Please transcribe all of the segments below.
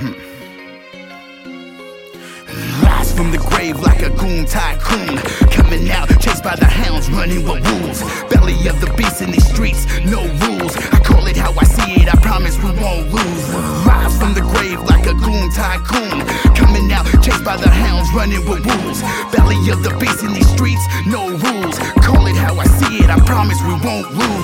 Rise from the grave like a goon tycoon. Coming out, chased by the hounds, running with wolves. Belly of the beast in these streets, no rules. I call it how I see it, I promise we won't lose. Rise from the grave like a goon tycoon. Coming out, chased by the hounds, running with wolves. Belly of the beast in these streets, no rules. Call it how I see it, I promise we won't lose.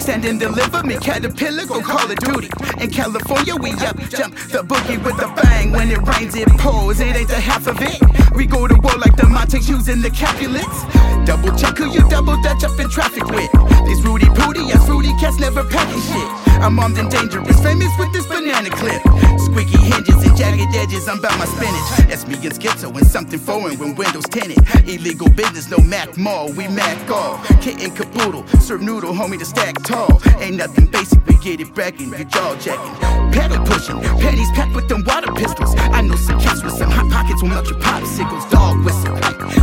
Stand and deliver me, caterpillar, go call it duty. In California, we up, jump the boogie with a bang. When it rains, it pours, it ain't the half of it. We go to war like the Montagues using the Capulets. Double check who you double dutch up in traffic with. These Rudy Pooty ass fruity cats never packing shit. I'm armed and dangerous, famous with this banana clip. Squeaky hinges edges, I'm about my spinach. That's me and Skitzo and something foreign when windows tinted. Illegal business, no Mac Mall, we Mac all. Kitten caboodle, serve noodle, homie, to stack tall. Ain't nothing basic, we get it bragging, your jaw jacking. Pedal pushing, panties packed with them water pistols. I know some cats with some hot pockets will melt your popsicles. Dog whistle,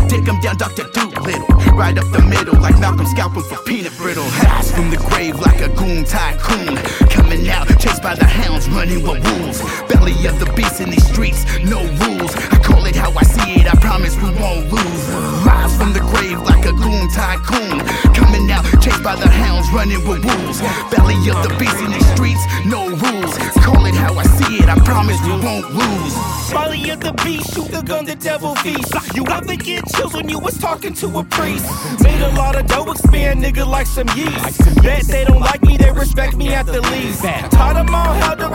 dig them down, Dr. Dolittle. Right up the middle, like Malcolm scalping for peanut brittle. Rise from the grave like a goon tycoon. Coming out, chased by the hounds, running with wolves. Belly of the beast in these streets, no rules. I call it how I see it, I promise we won't lose. Rise from the grave like a goon tycoon. Coming out, chased by the hounds, running with wolves. Belly of the beast in these streets, no rules. Call it how I see it, I promise we won't lose. Belly of the beast, shoot the gun, the devil feast. You ever get chills when you was talking to a priest? Made a lot of dough, expand nigga like some yeast. Bet they don't like me, they respect me at the least. Taught them all how to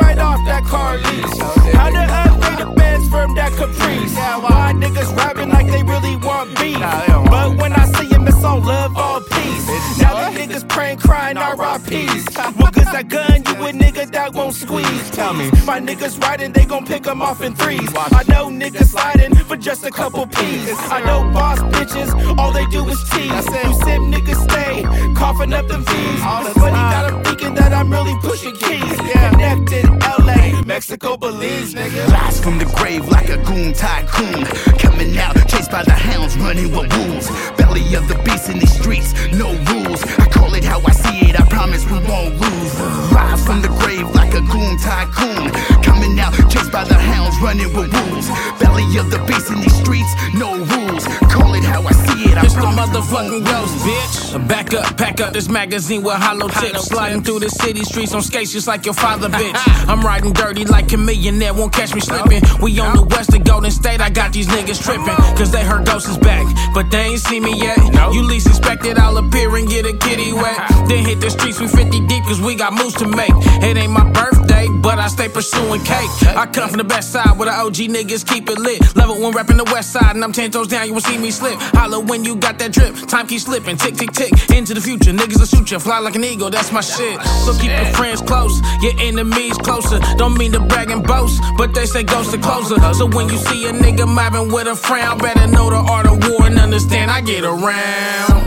write off that car lease. How to upgrade the bands from that Caprice. Why niggas rapping like they really want beef? But when I see him, it's on love, all peace. Now the niggas praying, crying, RIPs. Well, cause I gun you a nigga that won't squeeze. Tell me, my niggas riding, they gon' pick them off in threes. I know niggas sliding for just a couple P's. I know boss bitches, all they do is tease. You sim niggas stay coughing up them fees. But he got them thinking that I'm really pushing keys. Mexico, Belize, nigga. Rise from the grave like a goon tycoon. Coming out, chased by the hounds, running with wolves. Belly of the beast in these streets, no rules. I call it how I see it, I promise we won't lose. Rise from the grave like a goon tycoon. Coming out, chased by the hounds, running with the beast in these streets, no rules. Call it how I see it, I It's the motherfucking ghost, lose. bitch. Back up, pack up this magazine with hollow tips. Sliding through the city streets on skates just like your father, bitch. I'm riding dirty like a millionaire, won't catch me slipping. Oh. We on the west of Golden State, I got these niggas tripping. Cause they heard Ghost is back, but they ain't see me yet. You least expect it, I'll appear and get a kitty wet. Then hit the streets, we 50 deep cause we got moves to make. It ain't my birthday, but I stay pursuing cake. I come from the best side where the OG niggas keep it lit. Level one rapping the west side, and I'm 10 toes down, you will see me slip. Holla when you got that drip, time keeps slipping. Tick, tick, tick, into the future. Niggas will shoot you, fly like an eagle, that's my shit. So keep your friends close, your enemies closer. Don't mean to brag and boast, but they say ghost are closer. So when you see a nigga with a frown, better know the art of war and understand I get around.